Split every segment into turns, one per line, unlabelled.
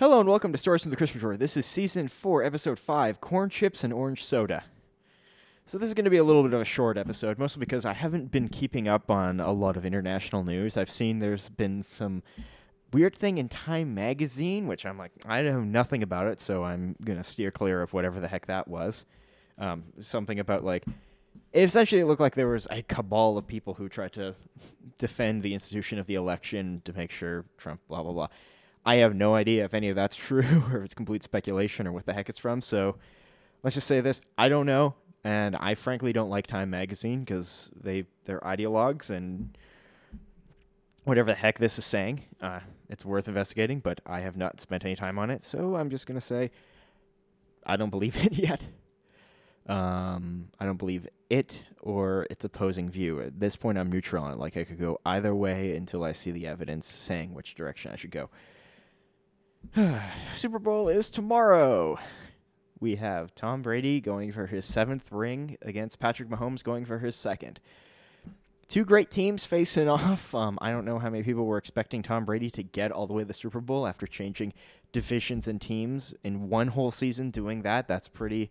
Hello and welcome to Stories from the Christmas Drawer. This is season four, episode five: corn chips and orange soda. So this is going to be a little bit of a short episode, mostly because I haven't been keeping up on a lot of international news. I've seen there's been some weird thing in Time magazine, which I'm like, I know nothing about it, so I'm gonna steer clear of whatever the heck that was. Um, something about like it essentially looked like there was a cabal of people who tried to defend the institution of the election to make sure Trump blah blah blah. I have no idea if any of that's true or if it's complete speculation or what the heck it's from. So let's just say this: I don't know, and I frankly don't like Time magazine because they they're ideologues and whatever the heck this is saying. Uh, it's worth investigating, but I have not spent any time on it, so I'm just gonna say I don't believe it yet. Um, I don't believe it or its opposing view. At this point, I'm neutral on it. Like I could go either way until I see the evidence saying which direction I should go. Super Bowl is tomorrow. We have Tom Brady going for his seventh ring against Patrick Mahomes going for his second. Two great teams facing off. Um, I don't know how many people were expecting Tom Brady to get all the way to the Super Bowl after changing divisions and teams in one whole season. Doing that, that's pretty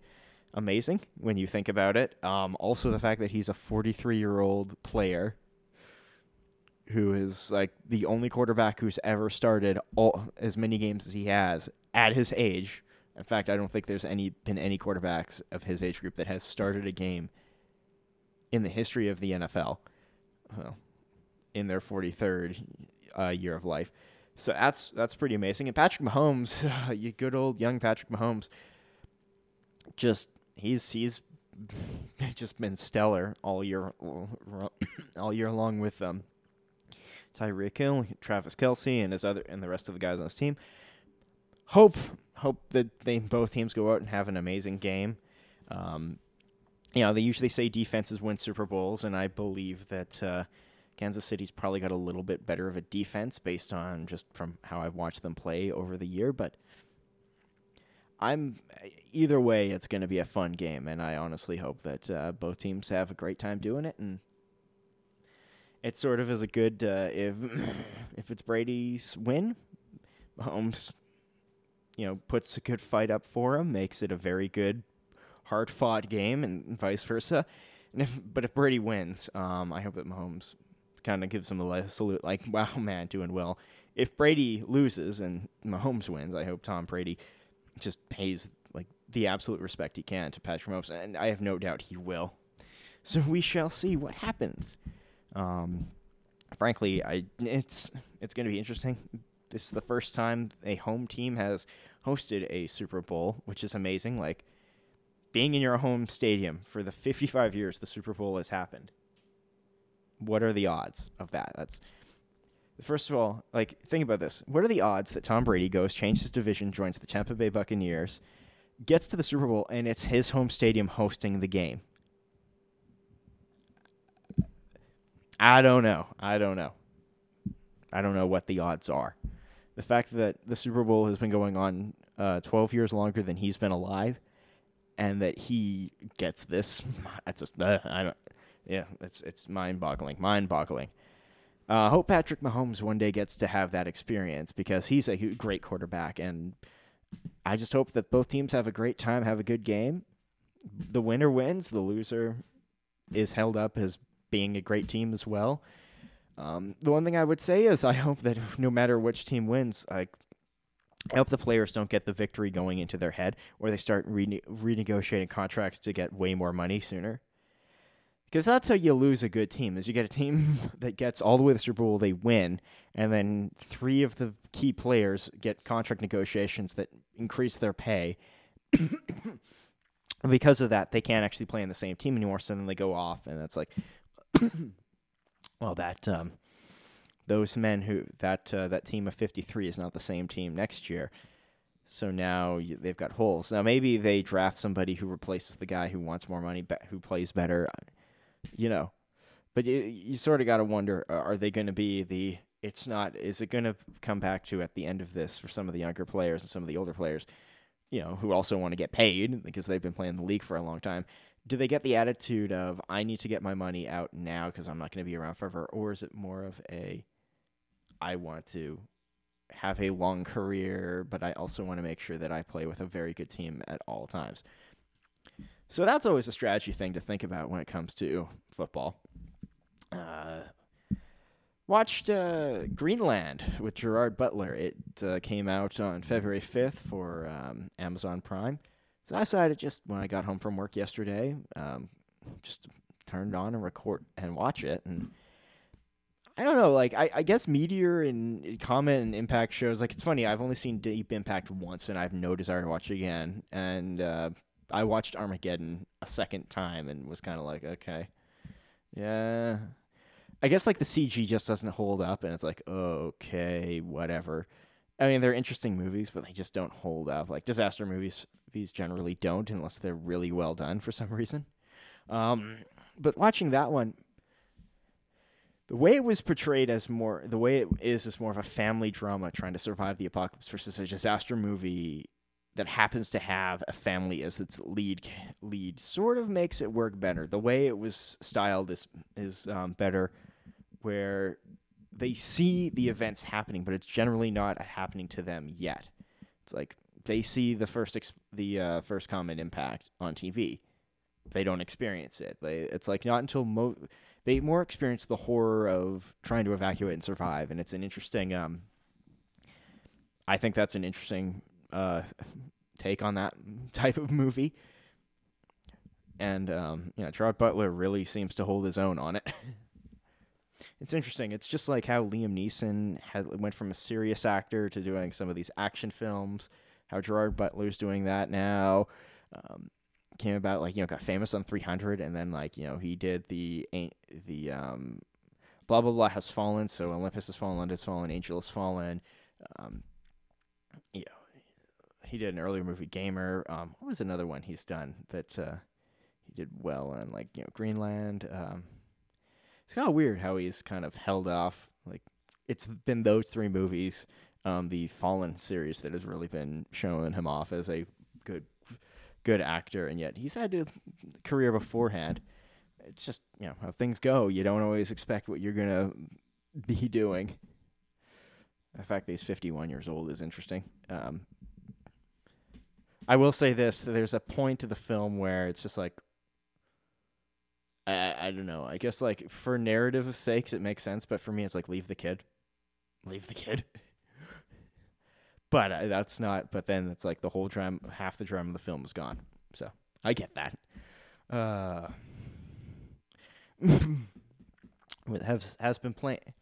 amazing when you think about it. Um, also, the fact that he's a 43 year old player who is like the only quarterback who's ever started all as many games as he has at his age. In fact, I don't think there's any been any quarterbacks of his age group that has started a game in the history of the NFL. Well, in their 43rd uh, year of life. So that's that's pretty amazing. And Patrick Mahomes, you good old young Patrick Mahomes, just he's he's just been stellar all year all year long with them. Tyreek Hill, Travis Kelce, and his other and the rest of the guys on his team. Hope hope that they both teams go out and have an amazing game. Um, you know, they usually say defenses win Super Bowls, and I believe that uh, Kansas City's probably got a little bit better of a defense based on just from how I've watched them play over the year. But I'm either way, it's going to be a fun game, and I honestly hope that uh, both teams have a great time doing it. And it sort of is a good uh, if if it's Brady's win, Mahomes, you know, puts a good fight up for him, makes it a very good, hard fought game, and vice versa. And if but if Brady wins, um, I hope that Mahomes kind of gives him a salute, like, "Wow, man, doing well." If Brady loses and Mahomes wins, I hope Tom Brady just pays like the absolute respect he can to Patrick Mahomes, and I have no doubt he will. So we shall see what happens. Um, frankly, I it's it's going to be interesting. This is the first time a home team has hosted a Super Bowl, which is amazing. Like being in your home stadium for the 55 years the Super Bowl has happened. What are the odds of that? That's first of all, like think about this. What are the odds that Tom Brady goes, changes his division, joins the Tampa Bay Buccaneers, gets to the Super Bowl, and it's his home stadium hosting the game? I don't know. I don't know. I don't know what the odds are. The fact that the Super Bowl has been going on uh, 12 years longer than he's been alive, and that he gets this, that's just, uh, I don't. Yeah, it's it's mind-boggling, mind-boggling. I uh, hope Patrick Mahomes one day gets to have that experience because he's a great quarterback, and I just hope that both teams have a great time, have a good game. The winner wins. The loser is held up as being a great team as well. Um, the one thing I would say is I hope that no matter which team wins, I, hope the players don't get the victory going into their head, or they start rene- renegotiating contracts to get way more money sooner. Because that's how you lose a good team: is you get a team that gets all the way to the Super Bowl, they win, and then three of the key players get contract negotiations that increase their pay. because of that, they can't actually play in the same team anymore. So then they go off, and it's like, well, that um, those men who that uh, that team of 53 is not the same team next year. So now you, they've got holes. Now maybe they draft somebody who replaces the guy who wants more money, be- who plays better, you know. But you you sort of got to wonder: Are they going to be the? It's not. Is it going to come back to at the end of this for some of the younger players and some of the older players, you know, who also want to get paid because they've been playing the league for a long time? Do they get the attitude of I need to get my money out now because I'm not going to be around forever, or is it more of a I want to have a long career, but I also want to make sure that I play with a very good team at all times. So that's always a strategy thing to think about when it comes to football. Uh, watched uh, Greenland with Gerard Butler. It uh, came out on February 5th for um, Amazon Prime. So I decided just when I got home from work yesterday, um, just turned on and record and watch it. And I don't know, like I, I guess Meteor and Comet and Impact shows. Like it's funny, I've only seen Deep Impact once, and I have no desire to watch it again. And uh, I watched Armageddon a second time and was kind of like, okay, yeah. I guess like the CG just doesn't hold up, and it's like, okay, whatever. I mean, they're interesting movies, but they just don't hold up. Like disaster movies, movies generally don't unless they're really well done for some reason. Um, but watching that one, the way it was portrayed as more, the way it is is more of a family drama trying to survive the apocalypse versus a disaster movie that happens to have a family as its lead lead sort of makes it work better. The way it was styled is is um, better, where they see the events happening, but it's generally not happening to them yet. It's like they see the first ex- the uh, first comet impact on TV. They don't experience it. They, it's like not until mo- they more experience the horror of trying to evacuate and survive, and it's an interesting. Um, I think that's an interesting uh, take on that type of movie. And um, you know, Gerard Butler really seems to hold his own on it. it's interesting. It's just like how Liam Neeson had went from a serious actor to doing some of these action films. How Gerard Butler's doing that now. Um, came about like you know got famous on 300, and then like you know he did the the um, blah blah blah has fallen. So Olympus has fallen, has fallen, Angel has fallen. Um, you know, he did an earlier movie, Gamer. Um, what was another one he's done that uh, he did well on, like you know Greenland. Um, it's kind of weird how he's kind of held off. Like it's been those three movies, um, the Fallen series that has really been showing him off as a good good actor, and yet he's had a career beforehand. It's just you know how things go. You don't always expect what you're gonna be doing. The fact that he's 51 years old is interesting. Um, I will say this: there's a point to the film where it's just like, I I don't know. I guess like for narrative sakes, it makes sense, but for me, it's like leave the kid, leave the kid. but uh, that's not. But then it's like the whole drum, half the drum of the film is gone. So I get that. Uh, has has been playing.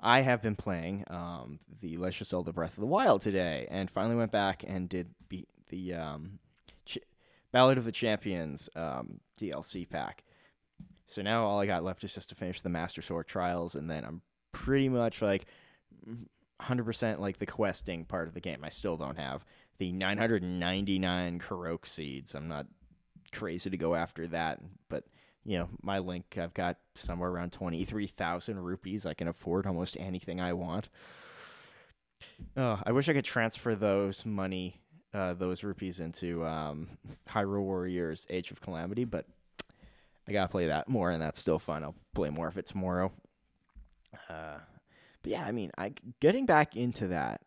I have been playing um, the Legend of Zelda Breath of the Wild today, and finally went back and did beat the um, Ballad of the Champions um, DLC pack. So now all I got left is just to finish the Master Sword trials, and then I'm pretty much like 100% like the questing part of the game. I still don't have the 999 Korok seeds. I'm not crazy to go after that, but you know, my link, I've got somewhere around 23,000 rupees. I can afford almost anything I want. Oh, I wish I could transfer those money, uh, those rupees into um, Hyrule Warriors Age of Calamity, but I gotta play that more, and that's still fun. I'll play more if it's tomorrow. Uh, but yeah, I mean, I getting back into that.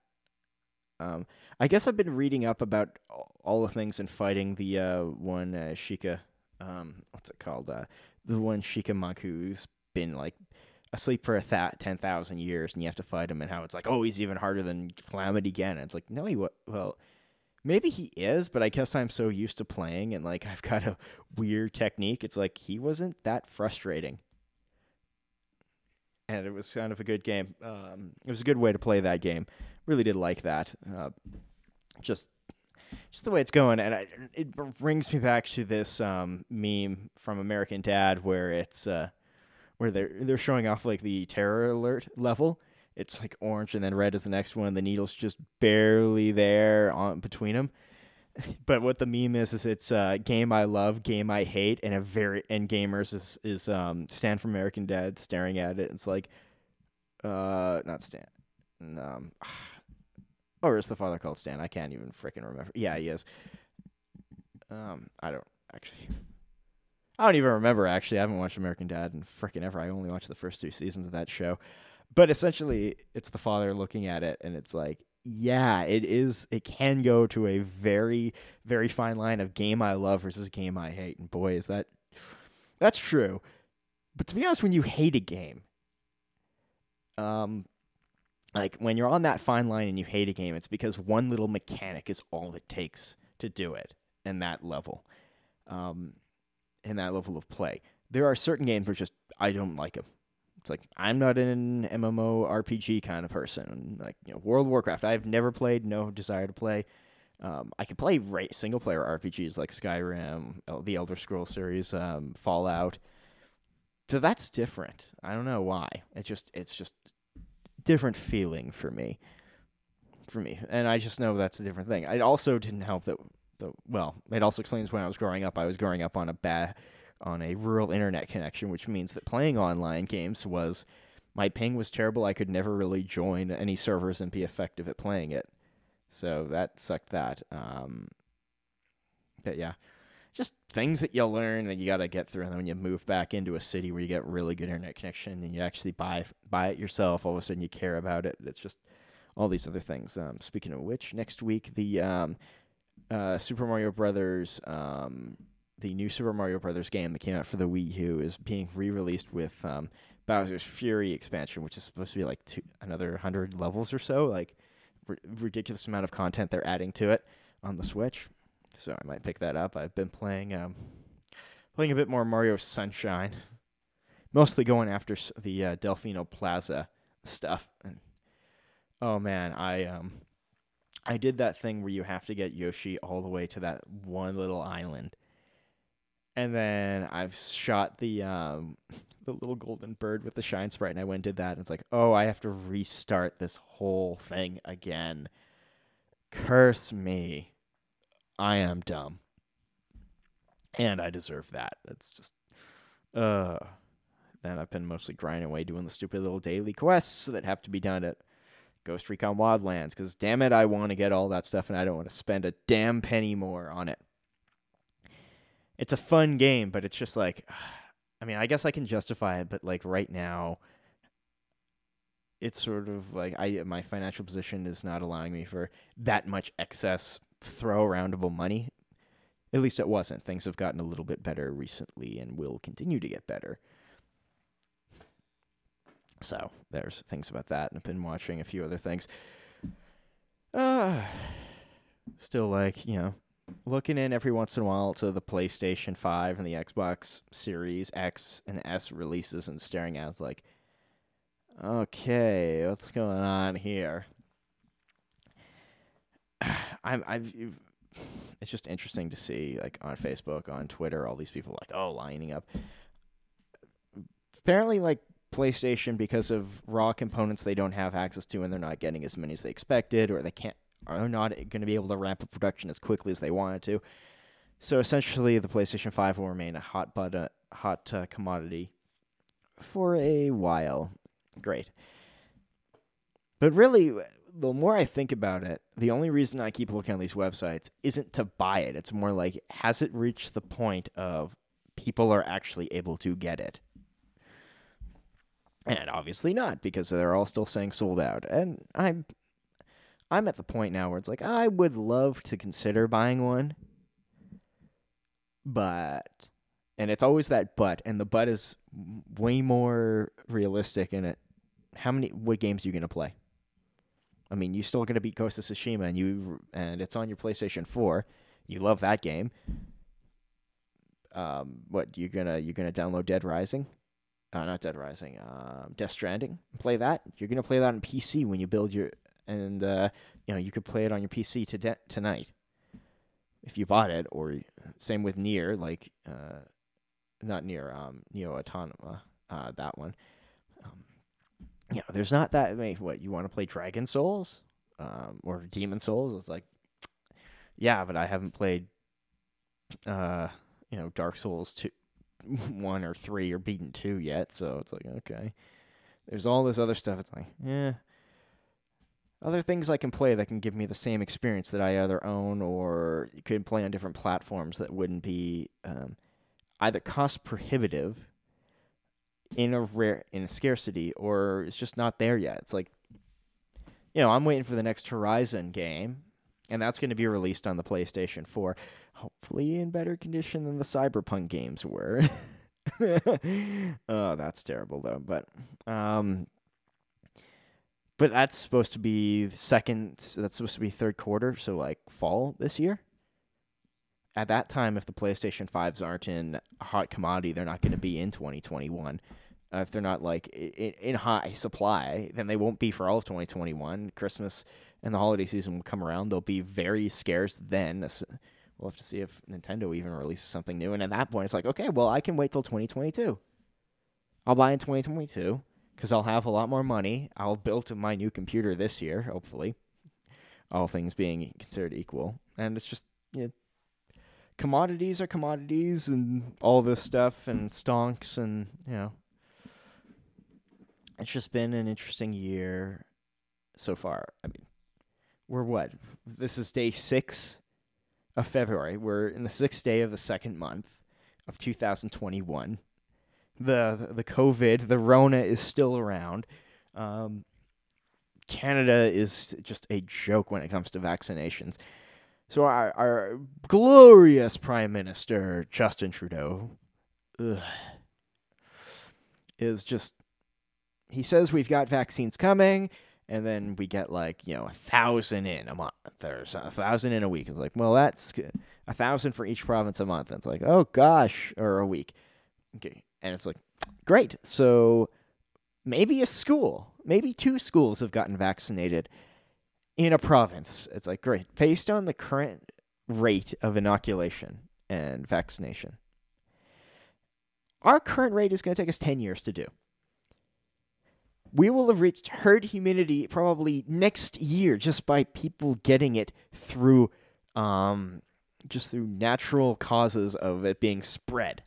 Um, I guess I've been reading up about all the things in fighting the uh, one uh, Sheikah um, what's it called? Uh, the one Shikamaku's been like asleep for a th- ten thousand years, and you have to fight him, and how it's like, oh, he's even harder than Calamity Ganon. It's like, no, he well, maybe he is, but I guess I'm so used to playing, and like I've got a weird technique. It's like he wasn't that frustrating, and it was kind of a good game. Um, it was a good way to play that game. Really did like that. Uh, just just the way it's going, and I, it brings me back to this um, meme from American Dad where it's uh, where they're they're showing off like the terror alert level. It's like orange and then red is the next one. The needle's just barely there on between them. But what the meme is is it's uh, game I love, game I hate, and a very and gamers is is um, Stan from American Dad staring at it. It's like, uh, not Stan, um, or is the father called Stan? I can't even freaking remember. Yeah, he is. Um, I don't actually. I don't even remember. Actually, I haven't watched American Dad in freaking ever. I only watched the first two seasons of that show. but essentially, it's the father looking at it, and it's like, yeah, it is. It can go to a very, very fine line of game I love versus game I hate, and boy, is that that's true. But to be honest, when you hate a game, um, like when you're on that fine line and you hate a game, it's because one little mechanic is all it takes to do it in that level, um, in that level of play. There are certain games where just I don't like them. It's like I'm not an MMO RPG kind of person. Like you know, World of Warcraft, I've never played, no desire to play. Um, I can play single player RPGs like Skyrim, the Elder Scrolls series, um, Fallout. So that's different. I don't know why. It's just it's just different feeling for me. For me, and I just know that's a different thing. It also didn't help that the well, it also explains when I was growing up. I was growing up on a bad on a rural internet connection, which means that playing online games was my ping was terrible. I could never really join any servers and be effective at playing it. So that sucked that. Um, but yeah, just things that you learn that you got to get through. And then when you move back into a city where you get really good internet connection and you actually buy buy it yourself, all of a sudden you care about it. It's just all these other things. Um, speaking of which, next week the um, uh, Super Mario Brothers, um, the new Super Mario Brothers game that came out for the Wii U is being re-released with um, Bowser's Fury expansion, which is supposed to be like two, another hundred levels or so. Like r- ridiculous amount of content they're adding to it on the Switch. So I might pick that up. I've been playing um, playing a bit more Mario Sunshine, mostly going after the uh, Delfino Plaza stuff. And oh man, I um I did that thing where you have to get Yoshi all the way to that one little island. And then I've shot the um the little golden bird with the shine sprite and I went and did that and it's like, "Oh, I have to restart this whole thing again." Curse me. I am dumb. And I deserve that. That's just uh then I've been mostly grinding away doing the stupid little daily quests that have to be done at Ghost Recon Wildlands because damn it, I want to get all that stuff and I don't want to spend a damn penny more on it. It's a fun game, but it's just like, I mean, I guess I can justify it, but like right now, it's sort of like I my financial position is not allowing me for that much excess throw aroundable money. At least it wasn't. Things have gotten a little bit better recently and will continue to get better. So there's things about that, and I've been watching a few other things. Uh, still like you know, looking in every once in a while to the PlayStation Five and the Xbox Series X and S releases, and staring at like, okay, what's going on here? I'm I've. It's just interesting to see, like on Facebook, on Twitter, all these people like, oh, lining up. Apparently, like PlayStation because of raw components they don't have access to and they're not getting as many as they expected or they can't are not going to be able to ramp up production as quickly as they wanted to. So essentially the PlayStation 5 will remain a hot but uh, hot uh, commodity for a while. Great. But really the more I think about it, the only reason I keep looking at these websites isn't to buy it. It's more like has it reached the point of people are actually able to get it? And obviously not, because they're all still saying sold out. And I'm I'm at the point now where it's like I would love to consider buying one. But and it's always that but and the but is way more realistic in it. How many what games are you going to play? I mean, you're still to beat Ghost of Tsushima and you and it's on your PlayStation 4. You love that game. Um, what you're gonna you're gonna download Dead Rising? uh, not Dead Rising, uh, Death Stranding. Play that. You're gonna play that on PC when you build your, and uh, you know you could play it on your PC to de- tonight, if you bought it. Or same with Near, like uh, not Near, um, Neo Autonoma, uh, that one. Um, you know, there's not that many. What you want to play Dragon Souls, um, or Demon Souls? It's like, yeah, but I haven't played, uh, you know, Dark Souls two, one or three or beaten two yet, so it's like okay. There's all this other stuff. It's like, yeah. Other things I can play that can give me the same experience that I either own or could play on different platforms that wouldn't be um, either cost prohibitive in a rare in a scarcity or it's just not there yet. It's like you know, I'm waiting for the next Horizon game and that's going to be released on the PlayStation 4, hopefully in better condition than the Cyberpunk games were. oh, that's terrible though, but um but that's supposed to be second that's supposed to be third quarter, so like fall this year at that time, if the PlayStation 5s aren't in hot commodity, they're not going to be in 2021. Uh, if they're not like in, in, high supply, then they won't be for all of 2021. Christmas and the holiday season will come around. They'll be very scarce then. We'll have to see if Nintendo even releases something new. And at that point, it's like, okay, well, I can wait till 2022. I'll buy in 2022 because I'll have a lot more money. I'll build my new computer this year, hopefully, all things being considered equal. And it's just, commodities are commodities and all this stuff and stonks and you know it's just been an interesting year so far. I mean, we're what? This is day 6 of February. We're in the 6th day of the second month of 2021. The the COVID, the Rona is still around. Um, Canada is just a joke when it comes to vaccinations. So our, our glorious Prime Minister Justin Trudeau ugh, is just he says we've got vaccines coming, and then we get like you know a thousand in a month. There's a thousand in a week. It's like well that's a thousand for each province a month. And it's like oh gosh, or a week. Okay, and it's like great. So maybe a school, maybe two schools have gotten vaccinated in a province. It's like, great. Based on the current rate of inoculation and vaccination, our current rate is going to take us 10 years to do. We will have reached herd immunity probably next year just by people getting it through um, just through natural causes of it being spread.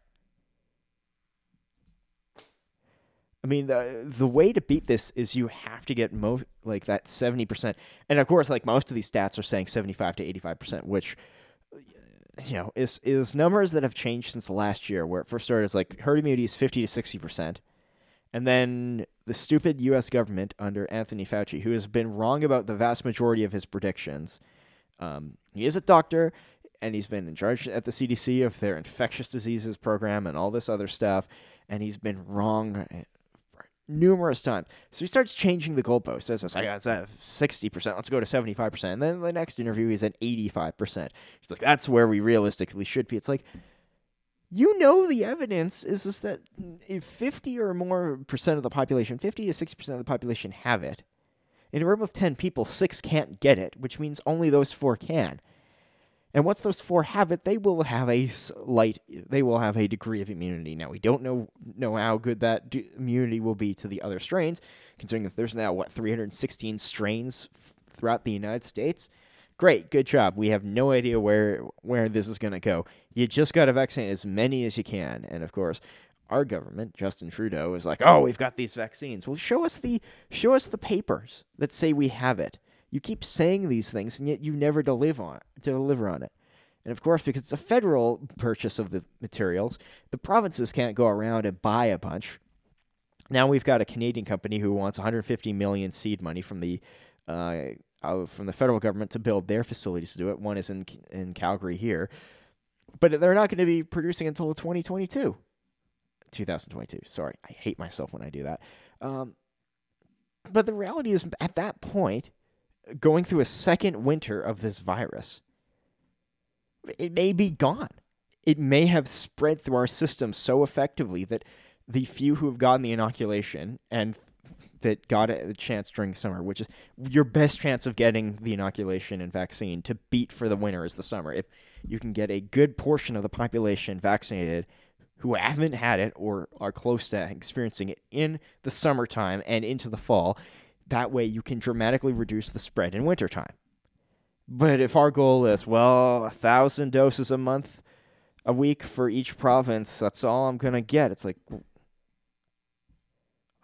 I mean, the the way to beat this is you have to get most like that seventy percent, and of course, like most of these stats are saying seventy five to eighty five percent, which you know is is numbers that have changed since last year, where it first started as like herd immunity is fifty to sixty percent, and then the stupid U.S. government under Anthony Fauci, who has been wrong about the vast majority of his predictions. Um, he is a doctor, and he's been in charge at the CDC of their infectious diseases program and all this other stuff, and he's been wrong numerous times. So he starts changing the goalposts. Says, "I got sixty percent. Let's go to seventy-five percent." And then the next interview, he's at eighty-five percent. He's like, "That's where we realistically should be." It's like, you know, the evidence is just that if fifty or more percent of the population, fifty to sixty percent of the population, have it, in a room of ten people, six can't get it, which means only those four can. And once those four have it, they will have a slight, they will have a degree of immunity. Now we don't know know how good that d- immunity will be to the other strains, considering that there's now what 316 strains f- throughout the United States. Great, good job. We have no idea where where this is going to go. You just got to vaccinate as many as you can, and of course, our government, Justin Trudeau, is like, "Oh, we've got these vaccines. Well, show us the show us the papers that say we have it." You keep saying these things, and yet you never deliver on deliver on it. And of course, because it's a federal purchase of the materials, the provinces can't go around and buy a bunch. Now we've got a Canadian company who wants 150 million seed money from the uh, from the federal government to build their facilities to do it. One is in in Calgary here, but they're not going to be producing until 2022. 2022. Sorry, I hate myself when I do that. Um, but the reality is, at that point, going through a second winter of this virus, it may be gone. It may have spread through our system so effectively that the few who have gotten the inoculation and that got a chance during summer, which is your best chance of getting the inoculation and vaccine to beat for the winter is the summer. If you can get a good portion of the population vaccinated who haven't had it or are close to experiencing it in the summertime and into the fall, that way you can dramatically reduce the spread in wintertime. But if our goal is, well, a thousand doses a month, a week for each province, that's all I'm going to get. It's like,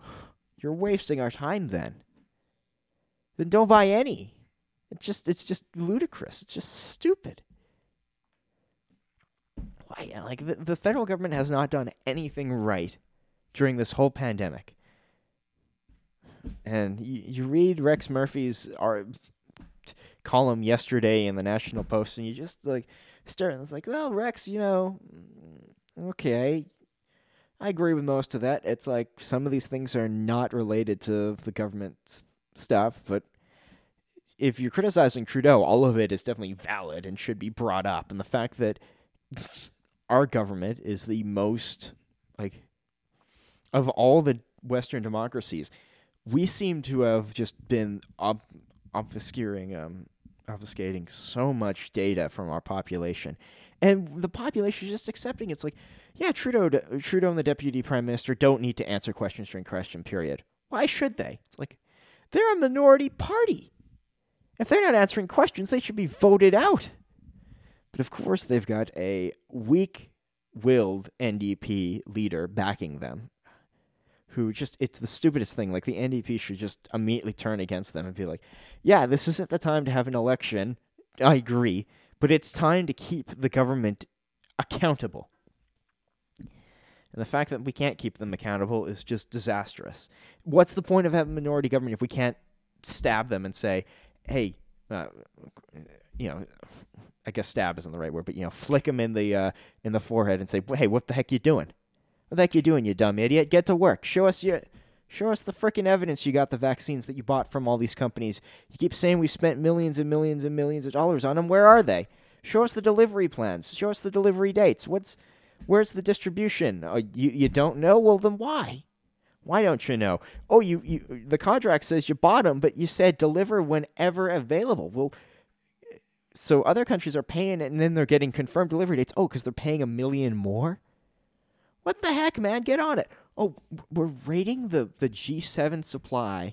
you're wasting our time then. Then don't buy any. It's just, it's just ludicrous. It's just stupid. Why? Like, the, the federal government has not done anything right during this whole pandemic. And you, you read Rex Murphy's our column yesterday in the National Post, and you just like start. And it's like, well, Rex, you know, mm, okay, I agree with most of that. It's like some of these things are not related to the government stuff, but if you're criticizing Trudeau, all of it is definitely valid and should be brought up. And the fact that our government is the most like of all the Western democracies, we seem to have just been ob- obfuscating, um, obfuscating so much data from our population, and the population is just accepting. It's like, yeah, Trudeau, Trudeau and the deputy prime minister don't need to answer questions during question period. Why should they? It's like they're a minority party. If they're not answering questions, they should be voted out. But of course, they've got a weak willed NDP leader backing them who just, it's the stupidest thing. Like, the NDP should just immediately turn against them and be like, yeah, this isn't the time to have an election. I agree. But it's time to keep the government accountable. And the fact that we can't keep them accountable is just disastrous. What's the point of having a minority government if we can't stab them and say, hey, uh, you know, I guess stab isn't the right word, but you know, flick them in the uh, in the forehead and say, "Hey, what the heck you doing? What the heck you doing, you dumb idiot? Get to work. Show us your." Show us the freaking evidence you got the vaccines that you bought from all these companies. You keep saying we spent millions and millions and millions of dollars on them. Where are they? Show us the delivery plans. Show us the delivery dates. What's where's the distribution? Uh, you you don't know? Well, then why? Why don't you know? Oh, you, you the contract says you bought them, but you said deliver whenever available. Well, so other countries are paying and then they're getting confirmed delivery dates. Oh, because they're paying a million more? What the heck, man? Get on it. Oh, we're rating the, the G7 supply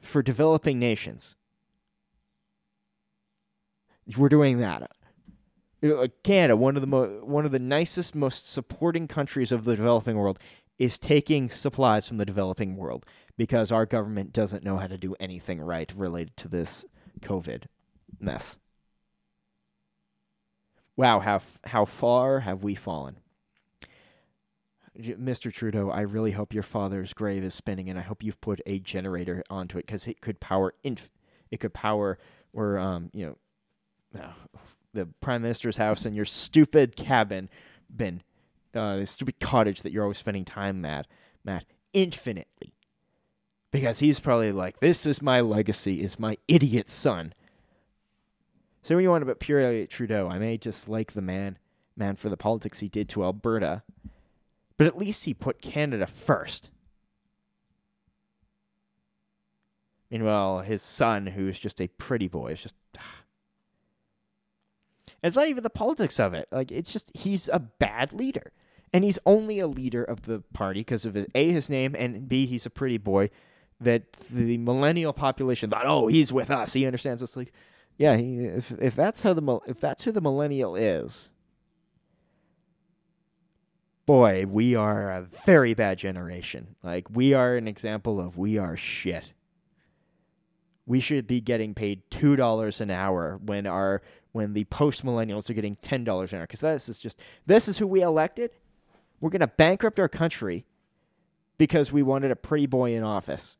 for developing nations. We're doing that. Canada, one of the mo- one of the nicest, most supporting countries of the developing world, is taking supplies from the developing world because our government doesn't know how to do anything right related to this COVID mess. Wow, how how far have we fallen? Mr. Trudeau, I really hope your father's grave is spinning, and I hope you've put a generator onto it because it could power inf- it could power or um you know uh, the prime minister's house and your stupid cabin been uh, stupid cottage that you're always spending time at, Matt, infinitely. Because he's probably like, this is my legacy, is my idiot son. So when you want about Pierre Trudeau, I may just like the man, man for the politics he did to Alberta, but at least he put Canada first. Meanwhile, his son, who's just a pretty boy, is just. it's not even the politics of it. Like it's just he's a bad leader and he's only a leader of the party because of his a his name and b he's a pretty boy that the millennial population thought oh he's with us he understands it's like yeah he, if if that's how the if that's who the millennial is boy we are a very bad generation like we are an example of we are shit we should be getting paid two dollars an hour when our when the post millennials are getting ten dollars an hour because this is just this is who we elected we're going to bankrupt our country because we wanted a pretty boy in office.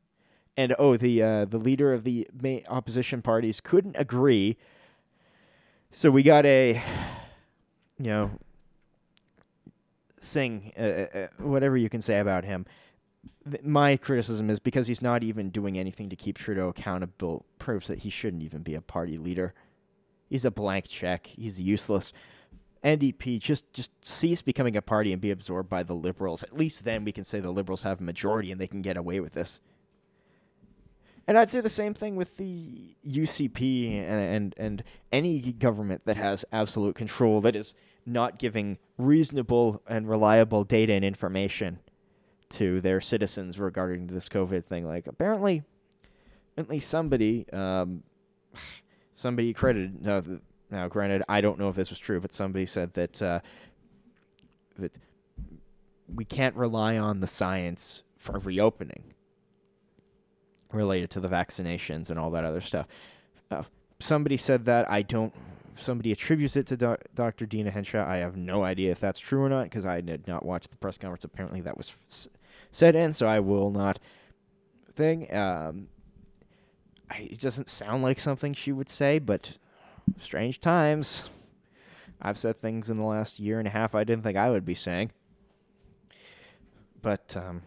And oh, the uh, the leader of the opposition parties couldn't agree. So we got a, you know, thing, uh, uh, uh whatever you can say about him. My criticism is because he's not even doing anything to keep Trudeau accountable, proves that he shouldn't even be a party leader. He's a blank check. He's useless. NDP just just cease becoming a party and be absorbed by the liberals. At least then we can say the liberals have a majority and they can get away with this. And I'd say the same thing with the UCP and, and and any government that has absolute control that is not giving reasonable and reliable data and information to their citizens regarding this COVID thing. Like apparently, apparently somebody um, somebody credited uh, now, granted, I don't know if this was true, but somebody said that uh, that we can't rely on the science for reopening related to the vaccinations and all that other stuff. Uh, somebody said that. I don't. If somebody attributes it to Dr. Deena Hinshaw. I have no idea if that's true or not because I did not watch the press conference. Apparently, that was f- said in, so I will not thing. Um, I, it doesn't sound like something she would say, but strange times. I've said things in the last year and a half I didn't think I would be saying. But um,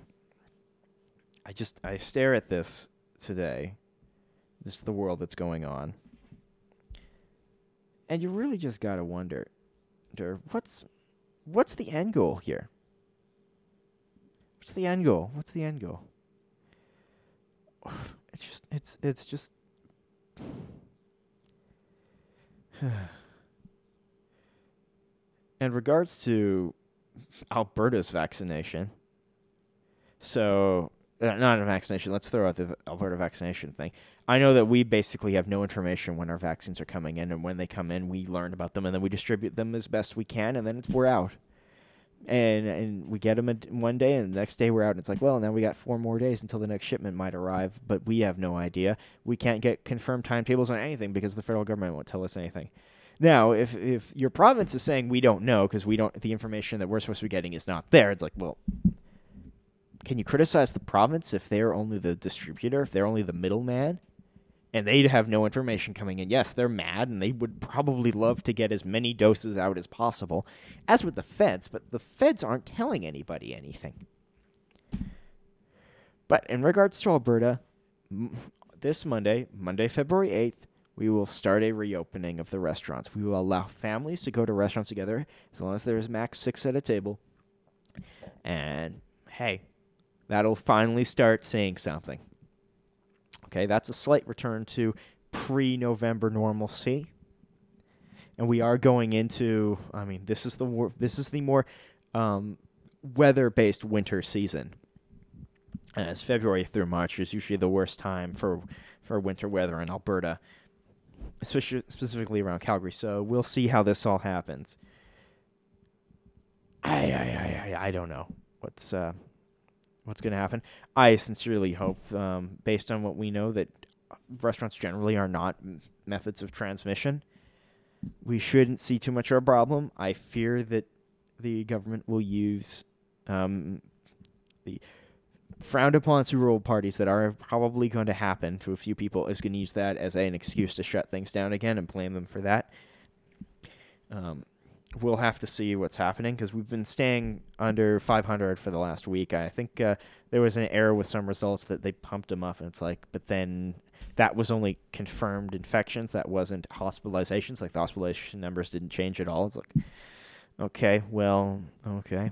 I just I stare at this today. This is the world that's going on. And you really just gotta wonder, what's what's the end goal here? What's the end goal? What's the end goal? It's just it's it's just in regards to Alberta's vaccination, so Uh, not a vaccination. Let's throw out the Alberta vaccination thing. I know that we basically have no information when our vaccines are coming in, and when they come in, we learn about them, and then we distribute them as best we can, and then it's we're out. And and we get them one day, and the next day we're out. And it's like, well, now we got four more days until the next shipment might arrive, but we have no idea. We can't get confirmed timetables on anything because the federal government won't tell us anything. Now, if if your province is saying we don't know because we don't, the information that we're supposed to be getting is not there. It's like, well, can you criticize the province if they're only the distributor, if they're only the middleman, and they have no information coming in? Yes, they're mad, and they would probably love to get as many doses out as possible, as with the feds. But the feds aren't telling anybody anything. But in regards to Alberta, this Monday, Monday, February eighth we will start a reopening of the restaurants. We will allow families to go to restaurants together as long as there's max six at a table. And hey, that'll finally start saying something. Okay, that's a slight return to pre November normalcy. And we are going into, I mean, this is the wor- this is the more um, weather based winter season. As February through March is usually the worst time for for winter weather in Alberta especially specifically around Calgary. So we'll see how this all happens. I I I I don't know what's uh, what's going to happen. I sincerely hope, um, based on what we know, that restaurants generally are not m- methods of transmission. We shouldn't see too much of a problem. I fear that the government will use um, the frowned upon Super Bowl parties that are probably going to happen to a few people is going to use that as an excuse to shut things down again and blame them for that. Um, we'll have to see what's happening because we've been staying under 500 for the last week. I think uh, there was an error with some results that they pumped them up, and it's like, but then that was only confirmed infections. That wasn't hospitalizations. Like the hospitalization numbers didn't change at all. It's like, okay, well, okay.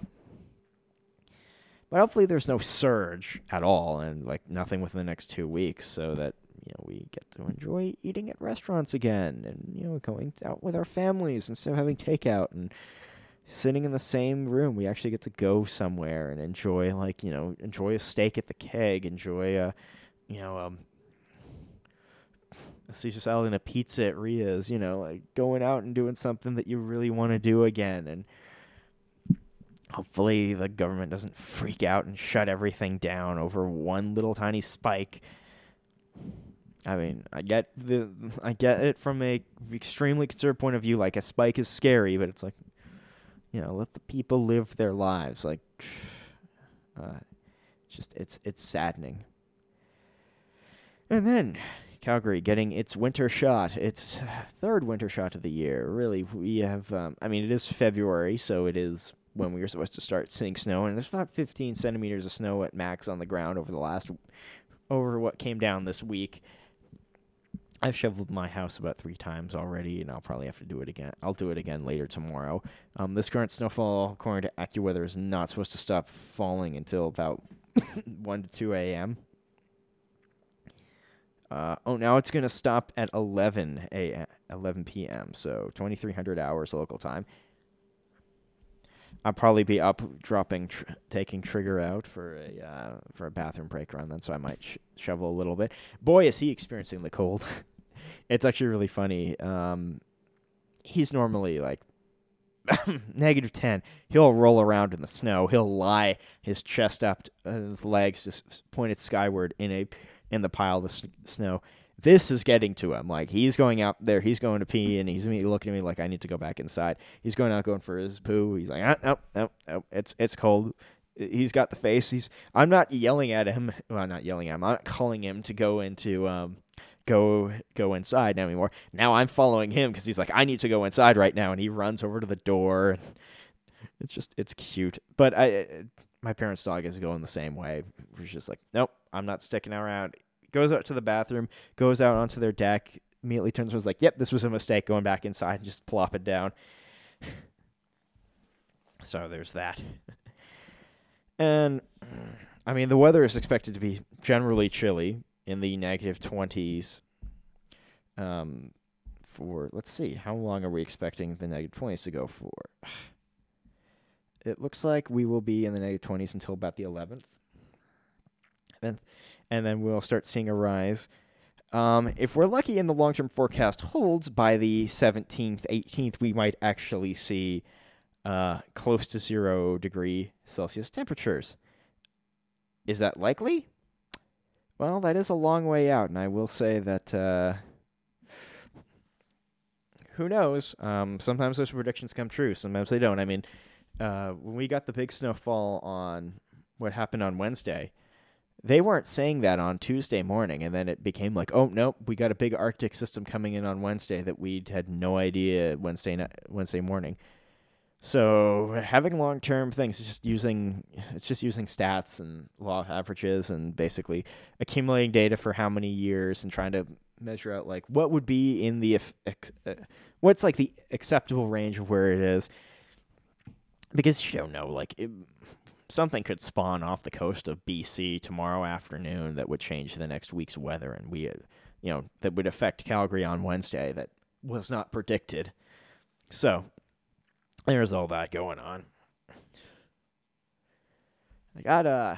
But hopefully there's no surge at all and like nothing within the next two weeks so that, you know, we get to enjoy eating at restaurants again and, you know, going out with our families instead of having takeout and sitting in the same room. We actually get to go somewhere and enjoy like, you know, enjoy a steak at the keg, enjoy a you know, um a Caesar salad and a pizza at Ria's, you know, like going out and doing something that you really want to do again and hopefully the government doesn't freak out and shut everything down over one little tiny spike. I mean, I get the I get it from a extremely conservative point of view. Like a spike is scary, but it's like, you know, let the people live their lives. Like, uh, just it's it's saddening. And then Calgary getting its winter shot, its third winter shot of the year. Really, we have. Um, I mean, it is February, so it is when we were supposed to start seeing snow, and there's about 15 centimeters of snow at max on the ground over the last over what came down this week. I've shoveled my house about three times already, and I'll probably have to do it again. I'll do it again later tomorrow. Um, this current snowfall, according to AccuWeather, is not supposed to stop falling until about 1 to 2 a.m. Uh, oh, now it's going to stop at 11 a.m. 11 p.m. So 2300 hours local time. I'll probably be up dropping, tr- taking trigger out for a uh, for a bathroom break run. Then, so I might sh- shovel a little bit. Boy, is he experiencing the cold. it's actually really funny. Um, he's normally like negative ten. He'll roll around in the snow. He'll lie his chest up, uh, his legs just pointed skyward in a in the pile of s- snow this is getting to him. Like he's going out there, he's going to pee, and he's looking at me like I need to go back inside. He's going out going for his poo. He's like, ah, nope, nope, nope. It's it's cold. he's got the face. He's I'm not yelling at him. Well, not yelling at him. I'm not calling him to go into um go go inside now anymore. Now I'm following him because he's like I need to go inside right now, and he runs over to the door. It's just it's cute, but I my parents' dog is going the same way. He's just like nope, I'm not sticking around. Goes out to the bathroom, goes out onto their deck, immediately turns and was like, "Yep, this was a mistake." Going back inside and just plop it down. so there's that. and I mean, the weather is expected to be generally chilly in the negative negative twenties. Um, for let's see, how long are we expecting the negative negative twenties to go for? It looks like we will be in the negative negative twenties until about the eleventh, and and then we'll start seeing a rise. Um, if we're lucky and the long term forecast holds by the 17th, 18th, we might actually see uh, close to zero degree Celsius temperatures. Is that likely? Well, that is a long way out, and I will say that uh, who knows? Um, sometimes those predictions come true, sometimes they don't. I mean, uh, when we got the big snowfall on what happened on Wednesday, they weren't saying that on Tuesday morning, and then it became like, oh nope, we got a big Arctic system coming in on Wednesday that we had no idea Wednesday Wednesday morning. So having long term things just using it's just using stats and law of averages and basically accumulating data for how many years and trying to measure out like what would be in the uh, what's like the acceptable range of where it is because you don't know like it, something could spawn off the coast of BC tomorrow afternoon that would change the next week's weather, and we, you know, that would affect Calgary on Wednesday that was not predicted. So there's all that going on. I got uh,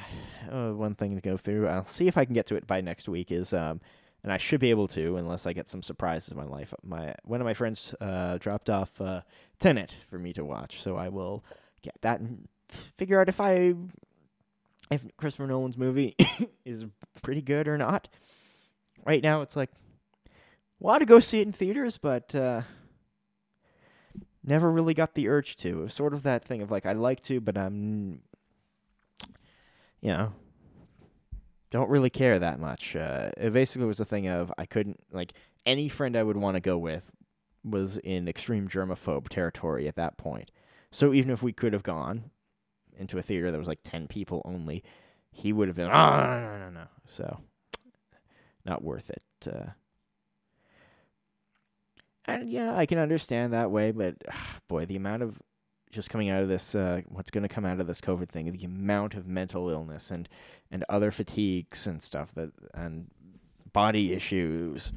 uh, one thing to go through. I'll see if I can get to it by next week. Is um, and I should be able to, unless I get some surprises in my life. My one of my friends uh, dropped off uh, Tenet for me to watch, so I will get that figure out if I if Christopher Nolan's movie is pretty good or not. Right now, it's like want to go see it in theaters, but uh, never really got the urge to. It was sort of that thing of like I like to, but I'm, you know, don't really care that much. Uh, it basically was a thing of I couldn't like any friend I would want to go with was in extreme germaphobe territory at that point. So even if we could have gone, into a theater that was like 10 people only, he would have been, oh, no, no, no, no. So, not worth it. Uh, and yeah, I can understand that way, but boy, the amount of just coming out of this, uh, what's going to come out of this COVID thing, the amount of mental illness and and other fatigues and stuff that and body issues,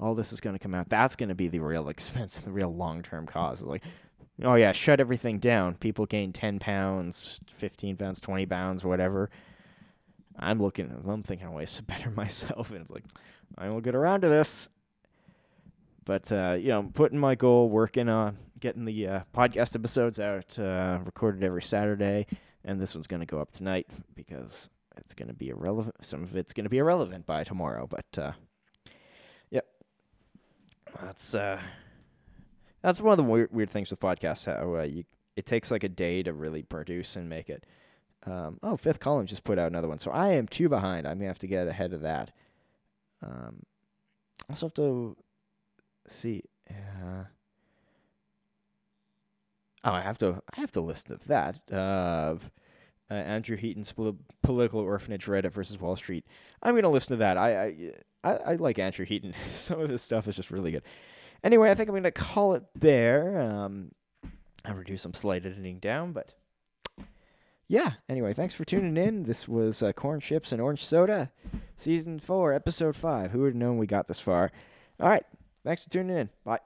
all this is going to come out. That's going to be the real expense, the real long term cause. Like oh yeah, shut everything down. People gain ten pounds, fifteen pounds, twenty pounds, whatever. I'm looking. I'm thinking ways to better myself, and it's like I will get around to this. But uh, you know, putting my goal, working on getting the uh, podcast episodes out, uh, recorded every Saturday, and this one's going to go up tonight because it's going to be irrelevant. Some of it's going to be irrelevant by tomorrow, but uh, yep, that's uh, that's one of the weird, weird things with podcasts. How uh, you it takes like a day to really produce and make it. Um, oh, Fifth Column just put out another one, so I am two behind. I'm gonna have to get ahead of that. Um, also have to see. Uh, oh, I have to. I have to listen to that. Uh, uh, Andrew Heaton's political orphanage Reddit versus Wall Street. I'm gonna listen to that. I I I, I like Andrew Heaton. Some of his stuff is just really good. Anyway, I think I'm going to call it there. Um, I'll reduce some slight editing down, but yeah. Anyway, thanks for tuning in. This was uh, Corn Chips and Orange Soda, Season 4, Episode 5. Who would have known we got this far? All right. Thanks for tuning in. Bye.